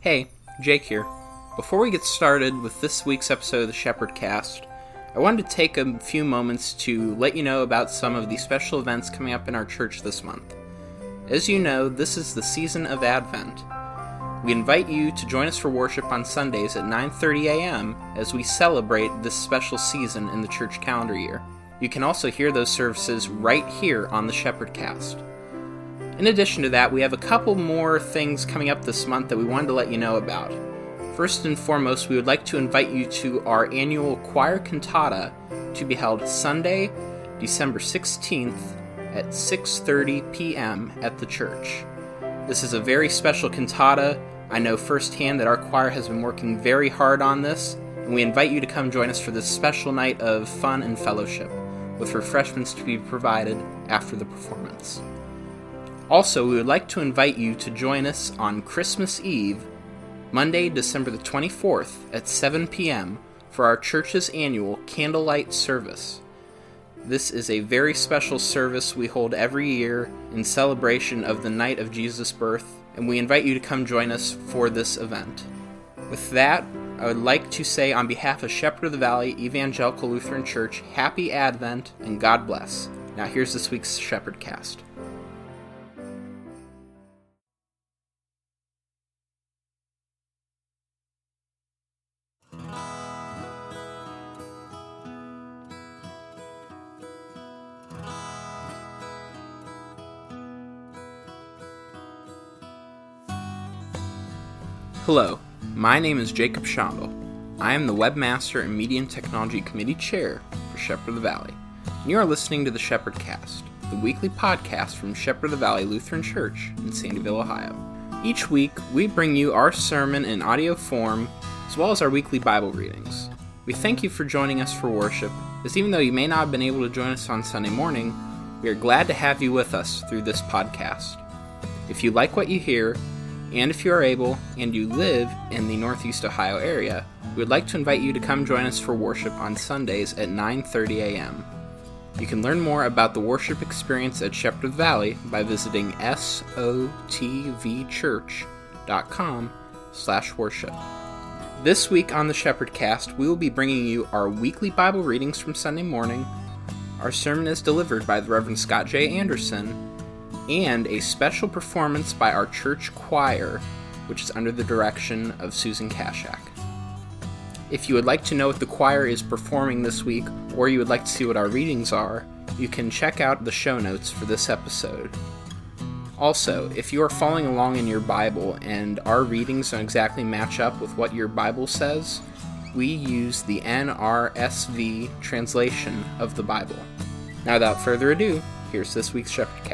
Hey, Jake here. Before we get started with this week's episode of the Shepherdcast, I wanted to take a few moments to let you know about some of the special events coming up in our church this month. As you know, this is the season of Advent. We invite you to join us for worship on Sundays at 9:30 a.m. as we celebrate this special season in the church calendar year. You can also hear those services right here on the Shepherdcast. In addition to that, we have a couple more things coming up this month that we wanted to let you know about. First and foremost, we would like to invite you to our annual choir cantata to be held Sunday, December 16th at 6:30 p.m. at the church. This is a very special cantata. I know firsthand that our choir has been working very hard on this, and we invite you to come join us for this special night of fun and fellowship, with refreshments to be provided after the performance. Also, we would like to invite you to join us on Christmas Eve, Monday, December the 24th at 7 p.m. for our church's annual candlelight service. This is a very special service we hold every year in celebration of the night of Jesus' birth, and we invite you to come join us for this event. With that, I would like to say on behalf of Shepherd of the Valley Evangelical Lutheran Church, Happy Advent and God bless. Now, here's this week's Shepherdcast. Hello, my name is Jacob Schondel. I am the Webmaster and Media and Technology Committee Chair for Shepherd of the Valley, and you are listening to the Shepherdcast, the weekly podcast from Shepherd of the Valley Lutheran Church in Sandyville, Ohio. Each week, we bring you our sermon in audio form, as well as our weekly Bible readings. We thank you for joining us for worship, as even though you may not have been able to join us on Sunday morning, we are glad to have you with us through this podcast. If you like what you hear, and if you are able and you live in the Northeast Ohio area, we would like to invite you to come join us for worship on Sundays at 9:30 a.m. You can learn more about the worship experience at Shepherd Valley by visiting sotvchurch.com/worship. This week on the Shepherdcast, we will be bringing you our weekly Bible readings from Sunday morning. Our sermon is delivered by the Reverend Scott J. Anderson, and a special performance by our church choir, which is under the direction of Susan Kaschak. If you would like to know what the choir is performing this week, or you would like to see what our readings are, you can check out the show notes for this episode. Also, if you are following along in your Bible and our readings don't exactly match up with what your Bible says, we use the NRSV translation of the Bible. Now, without further ado, here's this week's Shepherd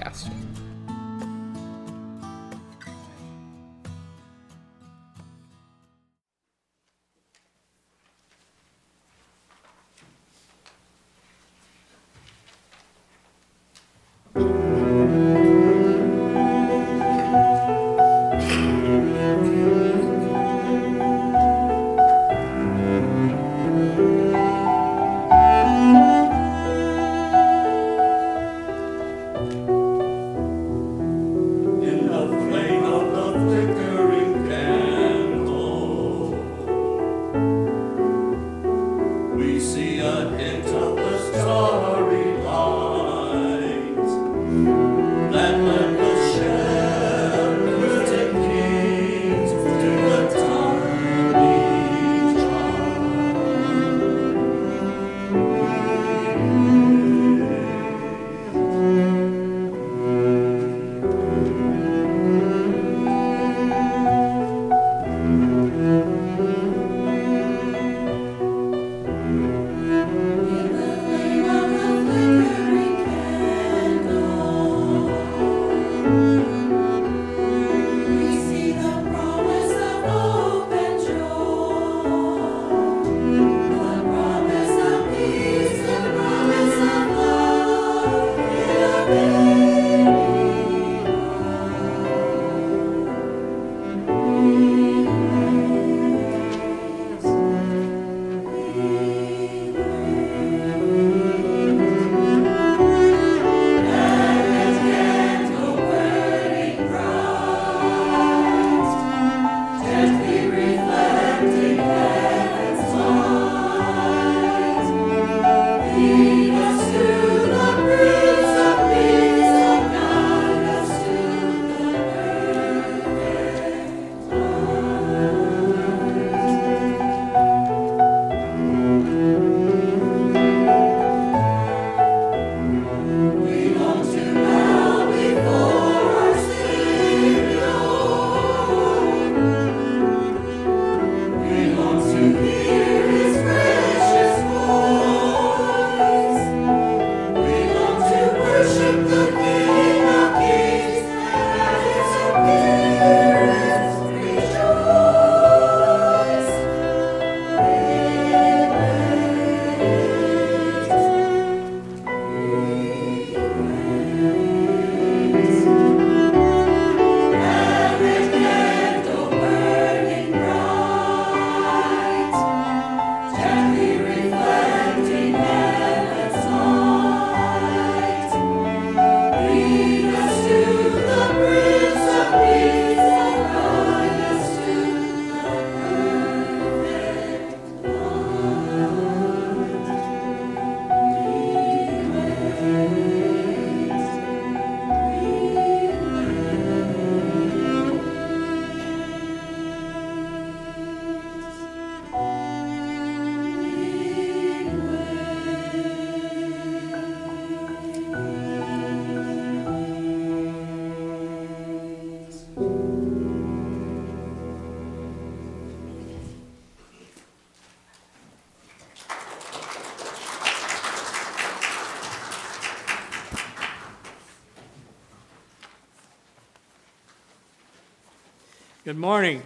Good morning.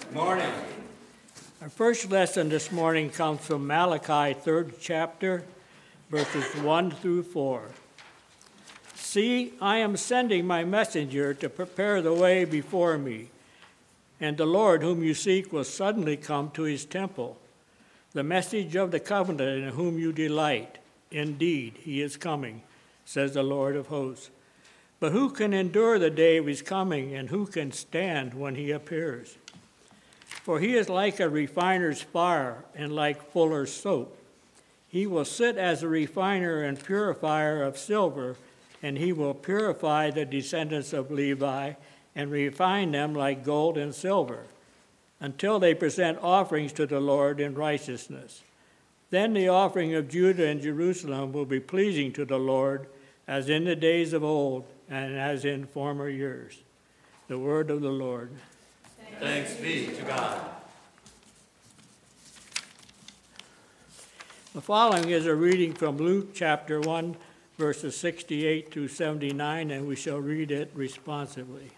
Good morning. Our first lesson this morning comes from Malachi, third chapter, verses 1 through 4. See, I am sending my messenger to prepare the way before me, and the Lord whom you seek will suddenly come to his temple. The message of the covenant in whom you delight. Indeed, he is coming, says the Lord of hosts. But who can endure the day of his coming, and who can stand when he appears? For he is like a refiner's fire and like fuller's soap. He will sit as a refiner and purifier of silver, and he will purify the descendants of Levi and refine them like gold and silver, until they present offerings to the Lord in righteousness. Then the offering of Judah and Jerusalem will be pleasing to the Lord, as in the days of old and as in former years. The word of the Lord. Thanks be to God. The following is a reading from Luke chapter 1, verses 68 through 79, and we shall read it responsively.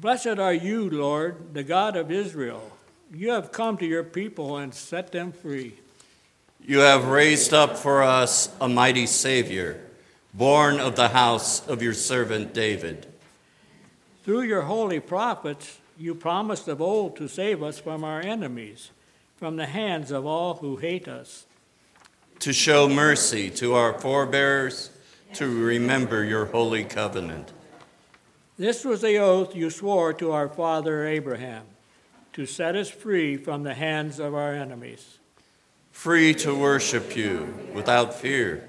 Blessed are you, Lord, the God of Israel. You have come to your people and set them free. You have raised up for us a mighty Savior, born of the house of your servant David. Through your holy prophets, you promised of old to save us from our enemies, from the hands of all who hate us. To show mercy to our forebears, to remember your holy covenant. This was the oath you swore to our father Abraham, to set us free from the hands of our enemies. Free to worship you without fear,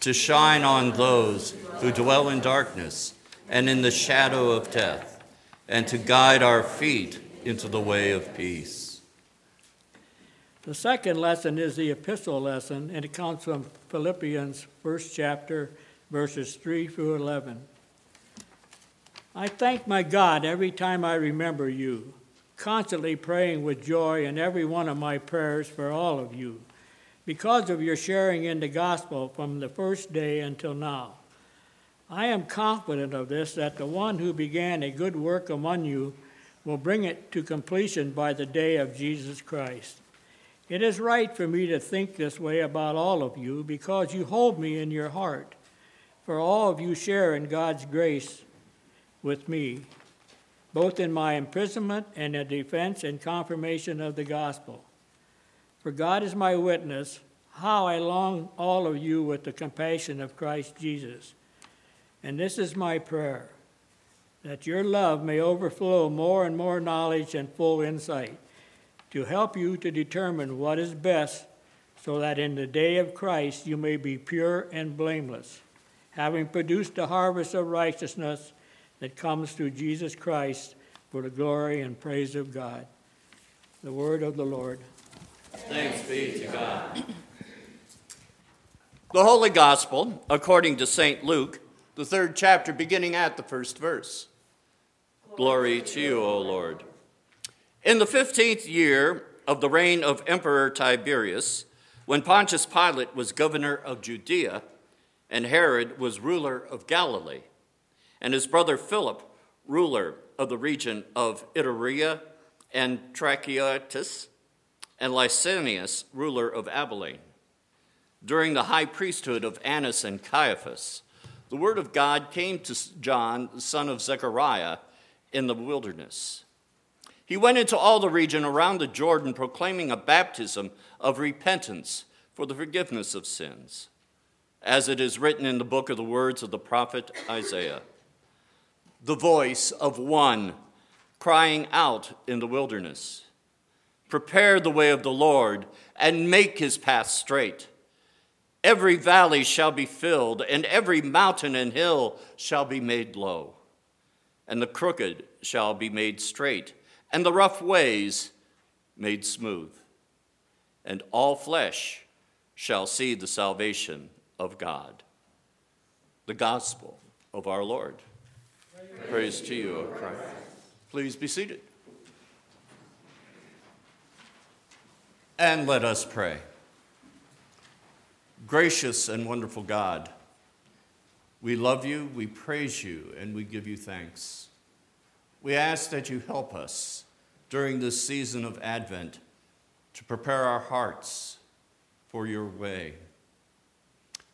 To shine on those who dwell in darkness and in the shadow of death, and to guide our feet into the way of peace. The second lesson is the epistle lesson, and it comes from Philippians, first chapter, verses 3 through 11. I thank my God every time I remember you, constantly praying with joy in every one of my prayers for all of you, because of your sharing in the gospel from the first day until now. I am confident of this that the one who began a good work among you will bring it to completion by the day of Jesus Christ. It is right for me to think this way about all of you because you hold me in your heart. For all of you share in God's grace with me, both in my imprisonment and the defense and confirmation of the gospel. For God is my witness, how I long all of you with the compassion of Christ Jesus. And this is my prayer that your love may overflow more and more knowledge and full insight to help you to determine what is best so that in the day of Christ you may be pure and blameless, having produced a harvest of righteousness that comes through Jesus Christ for the glory and praise of God. The word of the Lord. Thanks be to God. The Holy Gospel, according to St. Luke, the third chapter, beginning at the first verse. Glory to you, O Lord. In the fifteenth year of the reign of Emperor Tiberius, when Pontius Pilate was governor of Judea, and Herod was ruler of Galilee, and his brother Philip, ruler of the region of Iturea and Trachonitis, and Lysanias, ruler of Abilene. During the high priesthood of Annas and Caiaphas, the word of God came to John, son of Zechariah, in the wilderness. He went into all the region around the Jordan, proclaiming a baptism of repentance for the forgiveness of sins, as it is written in the book of the words of the prophet Isaiah the voice of one crying out in the wilderness Prepare the way of the Lord and make his path straight. Every valley shall be filled, and every mountain and hill shall be made low, and the crooked shall be made straight, and the rough ways made smooth, and all flesh shall see the salvation of God. The gospel of our Lord. Praise, Praise to you, O Christ. Please be seated. And let us pray. Gracious and wonderful God, we love you, we praise you, and we give you thanks. We ask that you help us during this season of Advent to prepare our hearts for your way.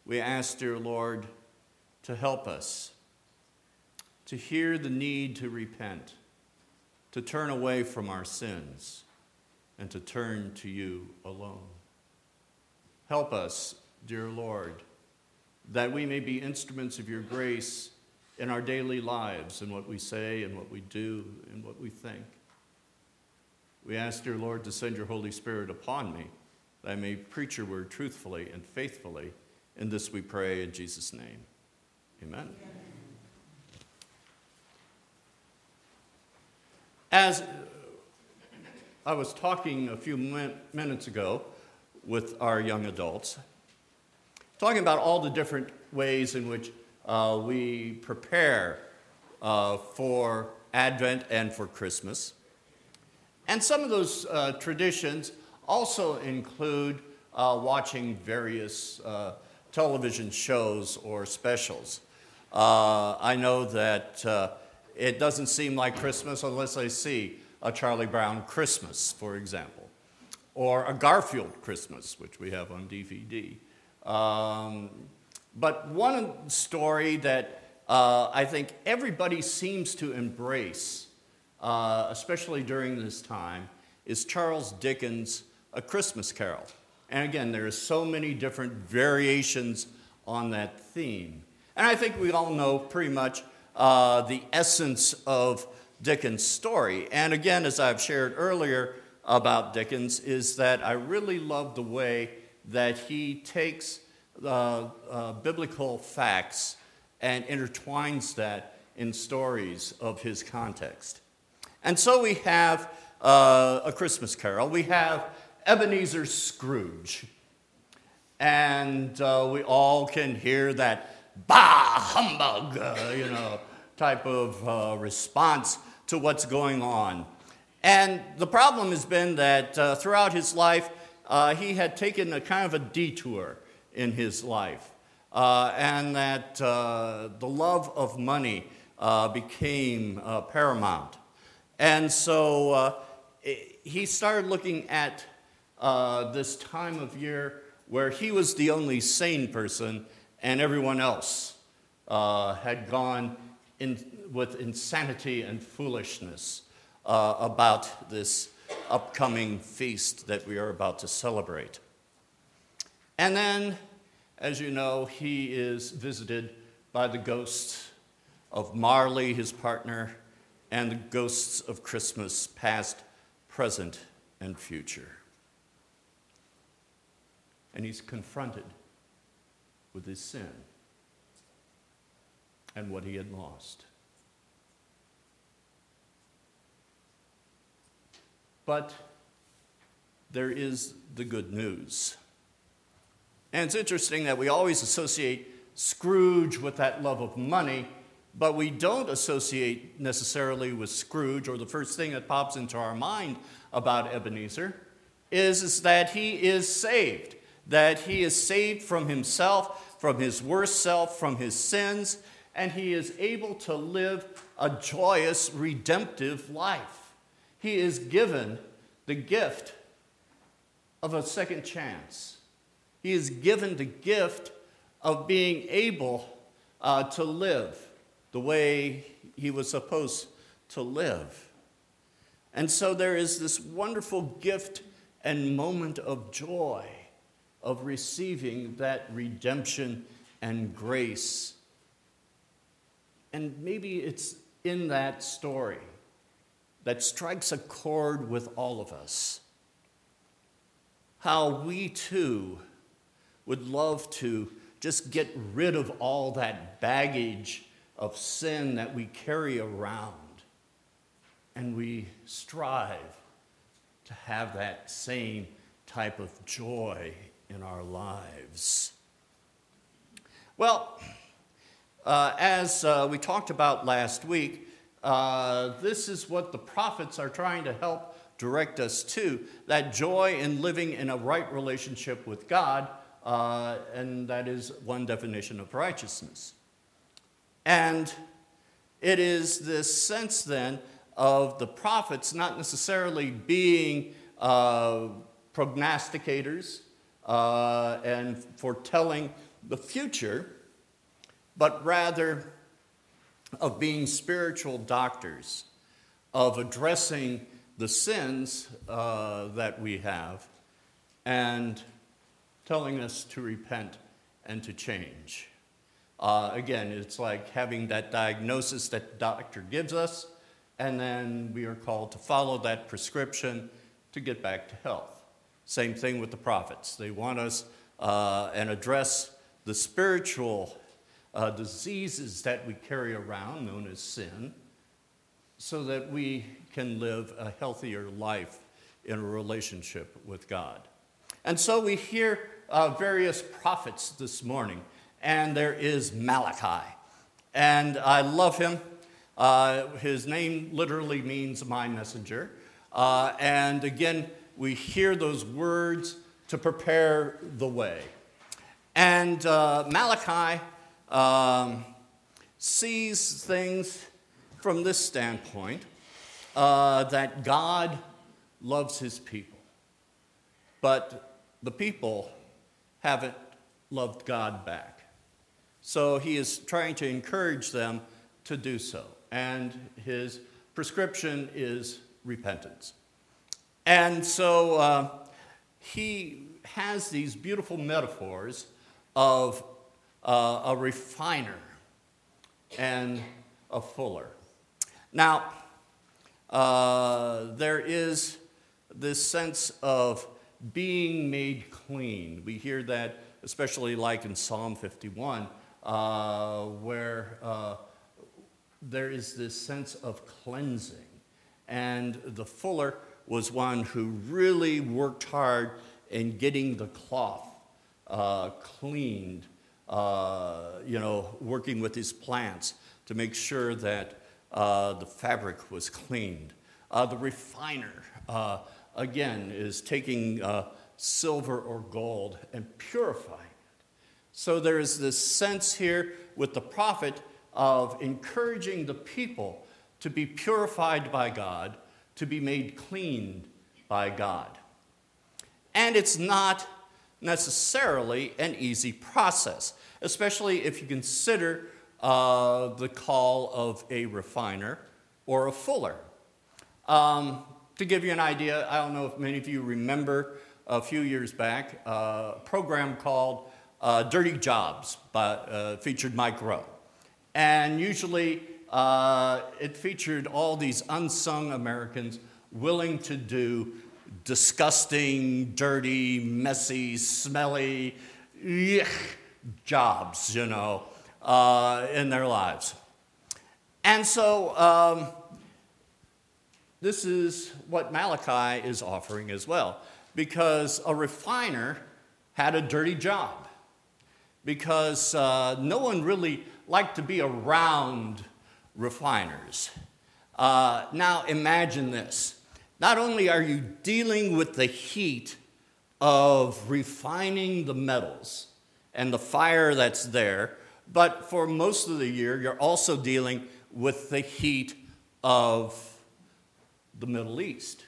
We ask, dear Lord, to help us to hear the need to repent, to turn away from our sins, and to turn to you alone. Help us, dear Lord, that we may be instruments of your grace in our daily lives, in what we say and what we do and what we think. We ask, dear Lord, to send your Holy Spirit upon me, that I may preach your word truthfully and faithfully. In this we pray in Jesus' name. Amen. As I was talking a few minutes ago with our young adults, talking about all the different ways in which uh, we prepare uh, for Advent and for Christmas. And some of those uh, traditions also include uh, watching various uh, television shows or specials. Uh, I know that it doesn't seem like Christmas unless I see a Charlie Brown Christmas, for example, or a Garfield Christmas, which we have on DVD. Um, but one story that uh, I think everybody seems to embrace uh, especially during this time, is Charles Dickens' A Christmas Carol. And again, there are so many different variations on that theme. And I think we all know pretty much uh, the essence of Dickens' story. And again, as I've shared earlier about Dickens, is that I really love the way that he takes uh, uh, biblical facts and intertwines that in stories of his context. And so we have uh, a Christmas carol. We have Ebenezer Scrooge. And uh, we all can hear that bah humbug, uh, you know, type of uh, response to what's going on. And the problem has been that uh, throughout his life, uh, he had taken a kind of a detour in his life. and that the love of money became paramount. And so uh, he started looking at uh, this time of year where he was the only sane person and everyone else uh, had gone in, with insanity and foolishness uh, about this upcoming feast that we are about to celebrate. And then, as you know, he is visited by the ghosts of Marley, his partner, and the ghosts of Christmas, past, present, and future. And he's confronted with his sin and what he had lost. But there is the good news. And it's interesting that we always associate Scrooge with that love of money but we don't associate necessarily with Scrooge, or the first thing that pops into our mind about Ebenezer is, is that he is saved, that he is saved from himself, from his worst self, from his sins, and he is able to live a joyous, redemptive life. He is given the gift of a second chance. He is given the gift of being able uh, to live the way he was supposed to live. And so there is this wonderful gift and moment of joy of receiving that redemption and grace. And maybe it's in that story that strikes a chord with all of us. How we too would love to just get rid of all that baggage of sin that we carry around and we strive to have that same type of joy in our lives. Well, uh, as uh, we talked about last week, uh, this is what the prophets are trying to help direct us to that joy in living in a right relationship with God, uh, and that is one definition of righteousness. And it is this sense then of the prophets not necessarily being uh, prognosticators uh, and foretelling the future, but rather of being spiritual doctors, of addressing the sins uh, that we have, and telling us to repent and to change. Uh, again, it's like having that diagnosis that the doctor gives us, and then we are called to follow that prescription to get back to health. Same thing with the prophets. They want us uh, and address the spiritual uh, diseases that we carry around, known as sin, so that we can live a healthier life in a relationship with God. And so we hear uh, various prophets this morning, and there is Malachi. And I love him. Uh, his name literally means my messenger. Uh, and again, we hear those words to prepare the way. And uh, Malachi um, sees things from this standpoint uh, that God loves his people, but the people haven't loved God back. So he is trying to encourage them to do so. And his prescription is repentance. And so uh, he has these beautiful metaphors of uh, a refiner and a fuller. Now, uh, there is this sense of being made clean. We hear that especially like in Psalm 51, uh, where uh, there is this sense of cleansing. And the fuller was one who really worked hard in getting the cloth uh, cleaned, uh, you know, working with his plants to make sure that uh, the fabric was cleaned. Uh, the refiner, uh, again, is taking uh, silver or gold and purifying it. So there is this sense here with the prophet of encouraging the people to be purified by God, to be made clean by God. And it's not necessarily an easy process, especially if you consider uh, the call of a refiner or a fuller. Um, to give you an idea, I don't know if many of you remember a few years back uh, a program called uh, Dirty Jobs, by, uh, featured Mike Rowe. And usually uh, it featured all these unsung Americans willing to do disgusting, dirty, messy, smelly jobs, you know, uh, in their lives. And so um, this is what Malachi is offering as well, because a refiner had a dirty job, because uh, no one really liked to be around refiners. Uh, now imagine this. Not only are you dealing with the heat of refining the metals and the fire that's there, but for most of the year, you're also dealing with the heat of the Middle East.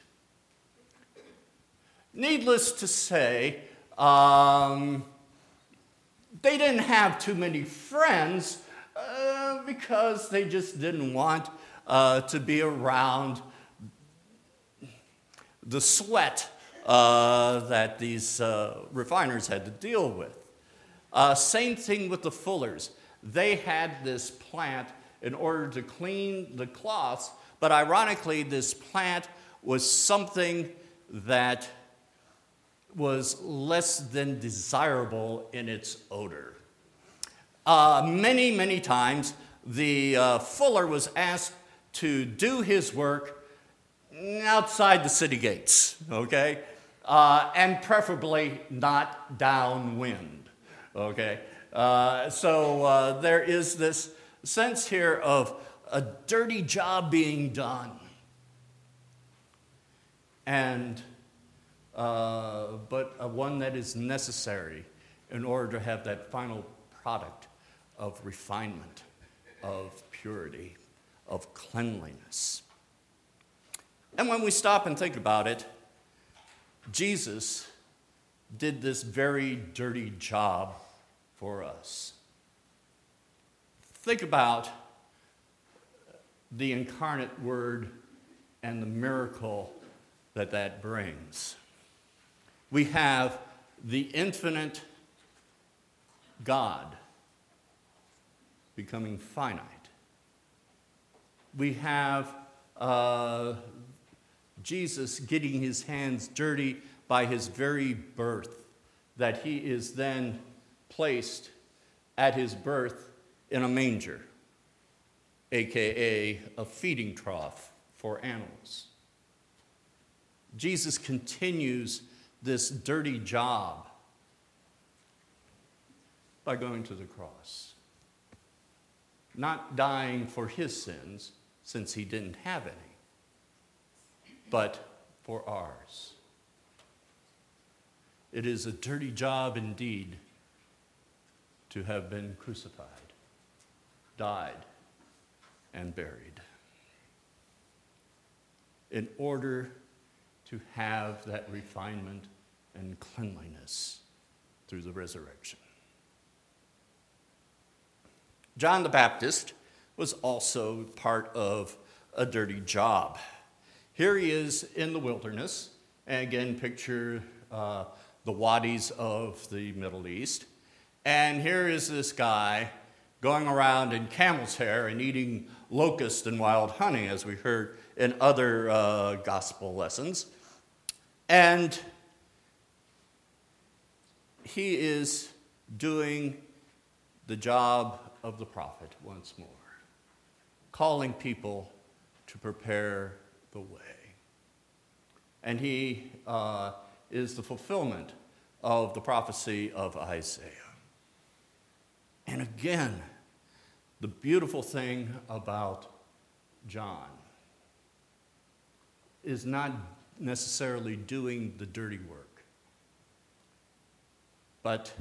Needless to say, um, they didn't have too many friends uh, because they just didn't want uh, to be around the sweat uh, that these uh, refiners had to deal with. Uh, same thing with the fullers. They had this plant in order to clean the cloths but ironically, this plant was something that was less than desirable in its odor. Uh, many, many times, the uh, fuller was asked to do his work outside the city gates, okay? Uh, and preferably not downwind, okay? Uh, so uh, there is this sense here of a dirty job being done. And, uh, but one that is necessary in order to have that final product of refinement, of purity, of cleanliness. And when we stop and think about it, Jesus did this very dirty job for us. Think about the incarnate word and the miracle that that brings. We have the infinite God becoming finite. We have uh, Jesus getting his hands dirty by his very birth, that he is then placed at his birth in a manger, aka a feeding trough for animals. Jesus continues this dirty job by going to the cross. Not dying for his sins, since he didn't have any, but for ours. It is a dirty job indeed to have been crucified, died, and buried in order to have that refinement and cleanliness through the resurrection. John the Baptist was also part of a dirty job. Here he is in the wilderness, and again, picture uh, the wadis of the Middle East. And here is this guy going around in camel's hair and eating locust and wild honey, as we heard in other uh, gospel lessons. And he is doing the job of the prophet once more, calling people to prepare the way. And he uh, is the fulfillment of the prophecy of Isaiah. And again, the beautiful thing about John is not necessarily doing the dirty work, but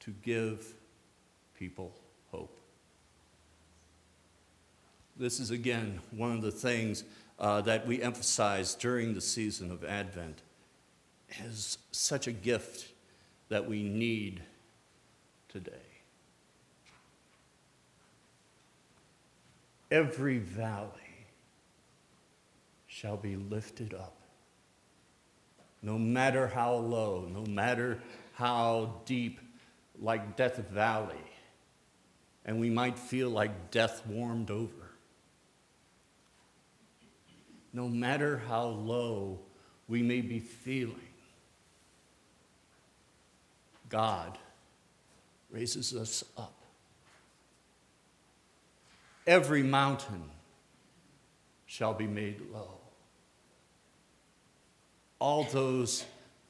to give people hope. This is, again, one of the things uh, that we emphasize during the season of Advent is such a gift that we need today. Every valley shall be lifted up. No matter how low, no matter how deep, like Death Valley, and we might feel like death warmed over. No matter how low we may be feeling, God raises us up. Every mountain shall be made low. All those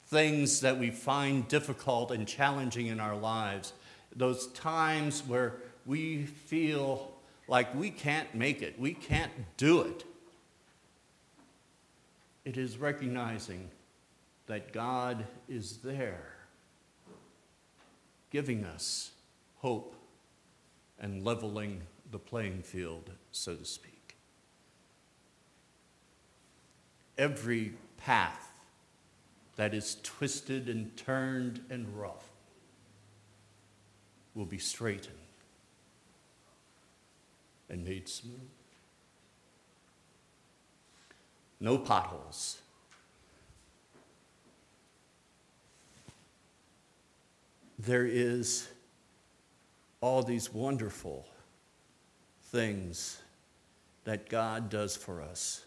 things that we find difficult and challenging in our lives, those times where we feel like we can't make it, we can't do it. It is recognizing that God is there, giving us hope and leveling the playing field, so to speak. Every path that is twisted and turned and rough will be straightened and made smooth. No potholes. There is all these wonderful things that God does for us,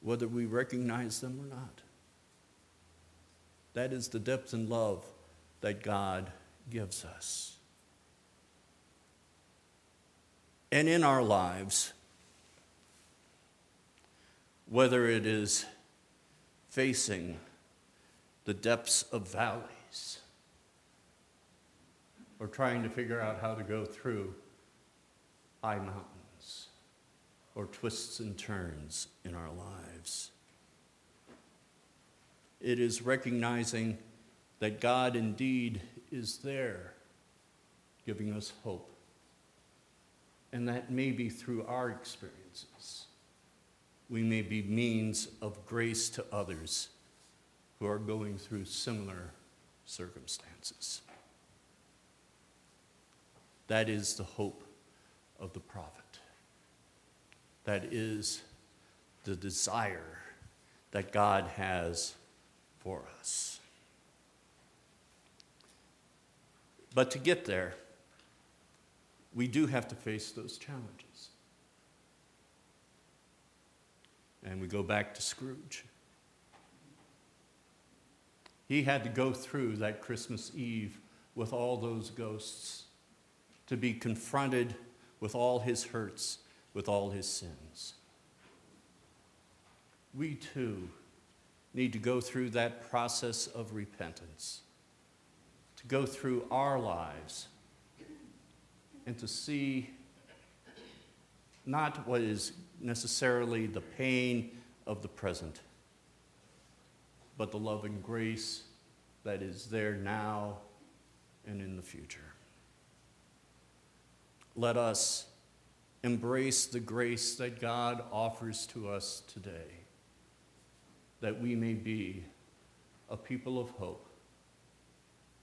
whether we recognize them or not. That is the depth and love that God gives us. And in our lives, whether it is facing the depths of valleys or trying to figure out how to go through high mountains or twists and turns in our lives. It is recognizing that God indeed is there, giving us hope. And that may be through our experiences, we may be means of grace to others who are going through similar circumstances. That is the hope of the prophet. That is the desire that God has for us. But to get there, we do have to face those challenges. And we go back to Scrooge. He had to go through that Christmas Eve with all those ghosts to be confronted with all his hurts, with all his sins. We too need to go through that process of repentance, to go through our lives and to see not what is necessarily the pain of the present, but the love and grace that is there now and in the future. Let us embrace the grace that God offers to us today, that we may be a people of hope,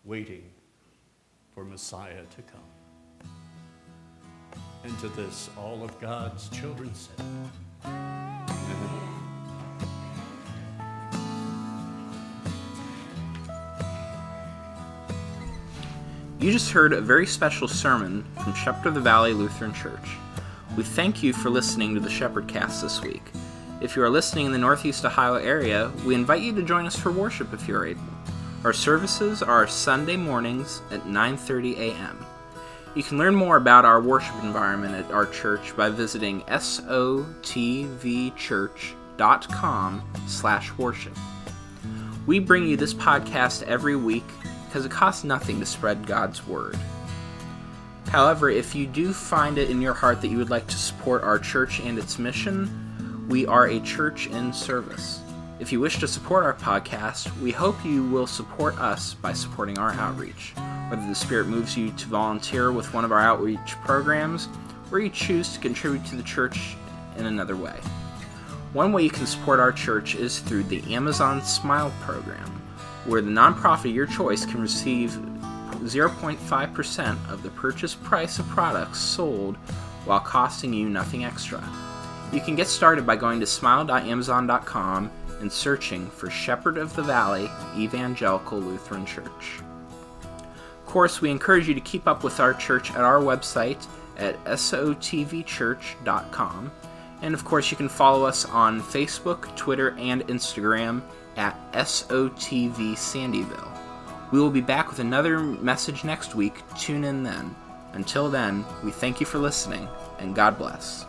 waiting for Messiah to come. And to this, all of God's children said, You just heard a very special sermon from Shepherd of the Valley Lutheran Church. We thank you for listening to the Shepherdcast this week. If you are listening in the Northeast Ohio area, we invite you to join us for worship if you are able. Our services are Sunday mornings at 9:30 a.m. You can learn more about our worship environment at our church by visiting sotvchurch.com/worship. We bring you this podcast every week because it costs nothing to spread God's word. However, if you do find it in your heart that you would like to support our church and its mission, we are a church in service. If you wish to support our podcast, we hope you will support us by supporting our outreach. Whether the Spirit moves you to volunteer with one of our outreach programs, or you choose to contribute to the church in another way. One way you can support our church is through the Amazon Smile program where the nonprofit of your choice can receive 0.5% of the purchase price of products sold while costing you nothing extra. You can get started by going to smile.amazon.com and searching for Shepherd of the Valley Evangelical Lutheran Church. Of course, we encourage you to keep up with our church at our website at sotvchurch.com. And of course, you can follow us on Facebook, Twitter, and Instagram at SOTV Sandyville. We will be back with another message next week. Tune in then. Until then, we thank you for listening, and God bless.